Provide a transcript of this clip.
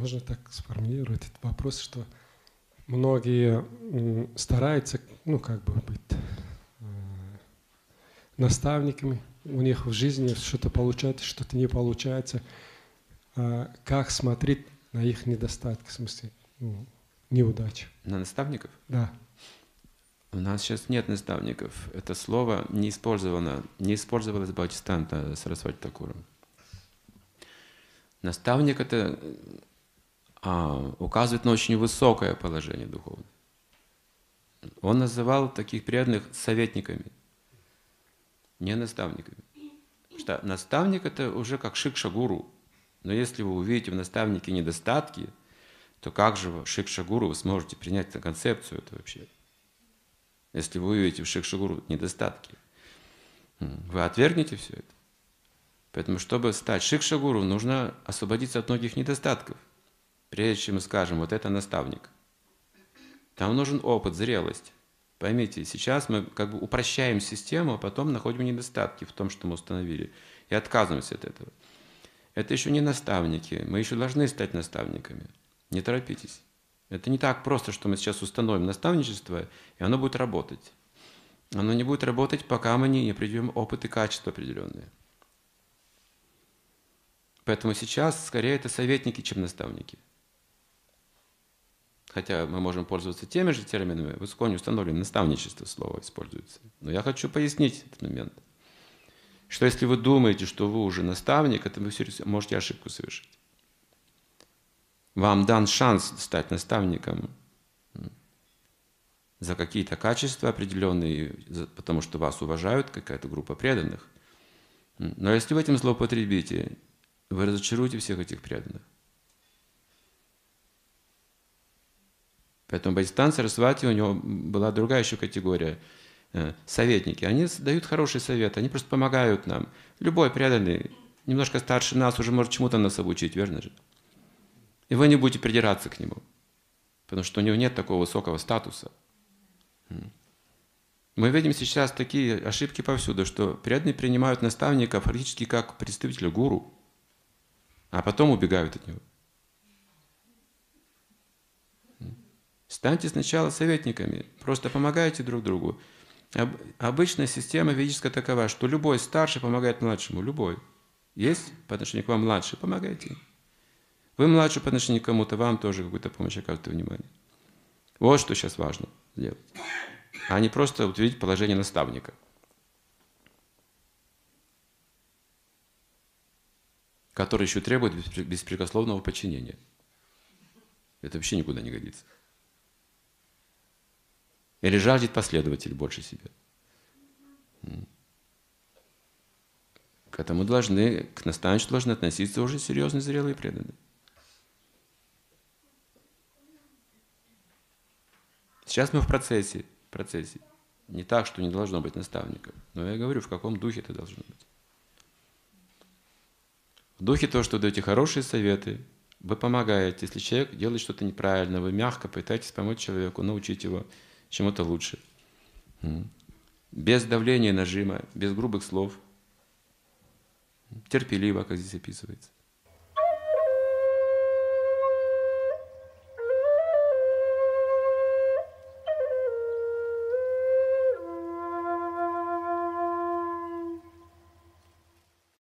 можно так сформулировать этот вопрос, что многие стараются, ну, как бы быть э, наставниками, у них в жизни что-то получается, что-то не получается. А как смотреть на их недостатки, в смысле, ну, неудачи? На наставников? Да. У нас сейчас нет наставников. Это слово не использовано, не использовалось Бхактистанта Сарасвати Такуром. Наставник это а, указывает на очень высокое положение духовное. Он называл таких преданных советниками, не наставниками. Что наставник это уже как шикша-гуру. Но если вы увидите в наставнике недостатки, то как же шикша-гуру вы сможете принять эту концепцию это вообще? Если вы увидите в Шикшигуру недостатки, вы отвергнете все это. Поэтому, чтобы стать Шикшагуру, нужно освободиться от многих недостатков. Прежде чем мы скажем, вот это наставник. Там нужен опыт, зрелость. Поймите, сейчас мы как бы упрощаем систему, а потом находим недостатки в том, что мы установили, и отказываемся от этого. Это еще не наставники, мы еще должны стать наставниками. Не торопитесь. Это не так просто, что мы сейчас установим наставничество, и оно будет работать. Оно не будет работать, пока мы не придем опыт и качество определенные. Поэтому сейчас скорее это советники, чем наставники. Хотя мы можем пользоваться теми же терминами, в Исконе установлено наставничество слово используется. Но я хочу пояснить этот момент. Что если вы думаете, что вы уже наставник, это вы можете ошибку совершить вам дан шанс стать наставником за какие-то качества определенные, потому что вас уважают, какая-то группа преданных. Но если вы этим злоупотребите, вы разочаруете всех этих преданных. Поэтому Бадистан Сарасвати, у него была другая еще категория. Э, советники. Они дают хороший совет, они просто помогают нам. Любой преданный, немножко старше нас, уже может чему-то нас обучить, верно же? И вы не будете придираться к нему, потому что у него нет такого высокого статуса. Мы видим сейчас такие ошибки повсюду, что преданные принимают наставника фактически как представителя гуру, а потом убегают от него. Станьте сначала советниками, просто помогайте друг другу. Обычная система ведическая такова, что любой старший помогает младшему, любой. Есть по отношению к вам младший, помогайте. Вы младше по отношению к кому-то, вам тоже какую-то помощь оказывает внимание. Вот что сейчас важно сделать. А не просто утвердить положение наставника. который еще требует беспрекословного подчинения. Это вообще никуда не годится. Или жаждет последователь больше себя. К этому должны, к наставничеству должны относиться уже серьезные, зрелые преданные. Сейчас мы в процессе, в процессе. Не так, что не должно быть наставников. Но я говорю, в каком духе это должно быть. В духе того, что даете хорошие советы, вы помогаете. Если человек делает что-то неправильно, вы мягко пытаетесь помочь человеку, научить его чему-то лучше. Без давления нажима, без грубых слов. Терпеливо, как здесь описывается.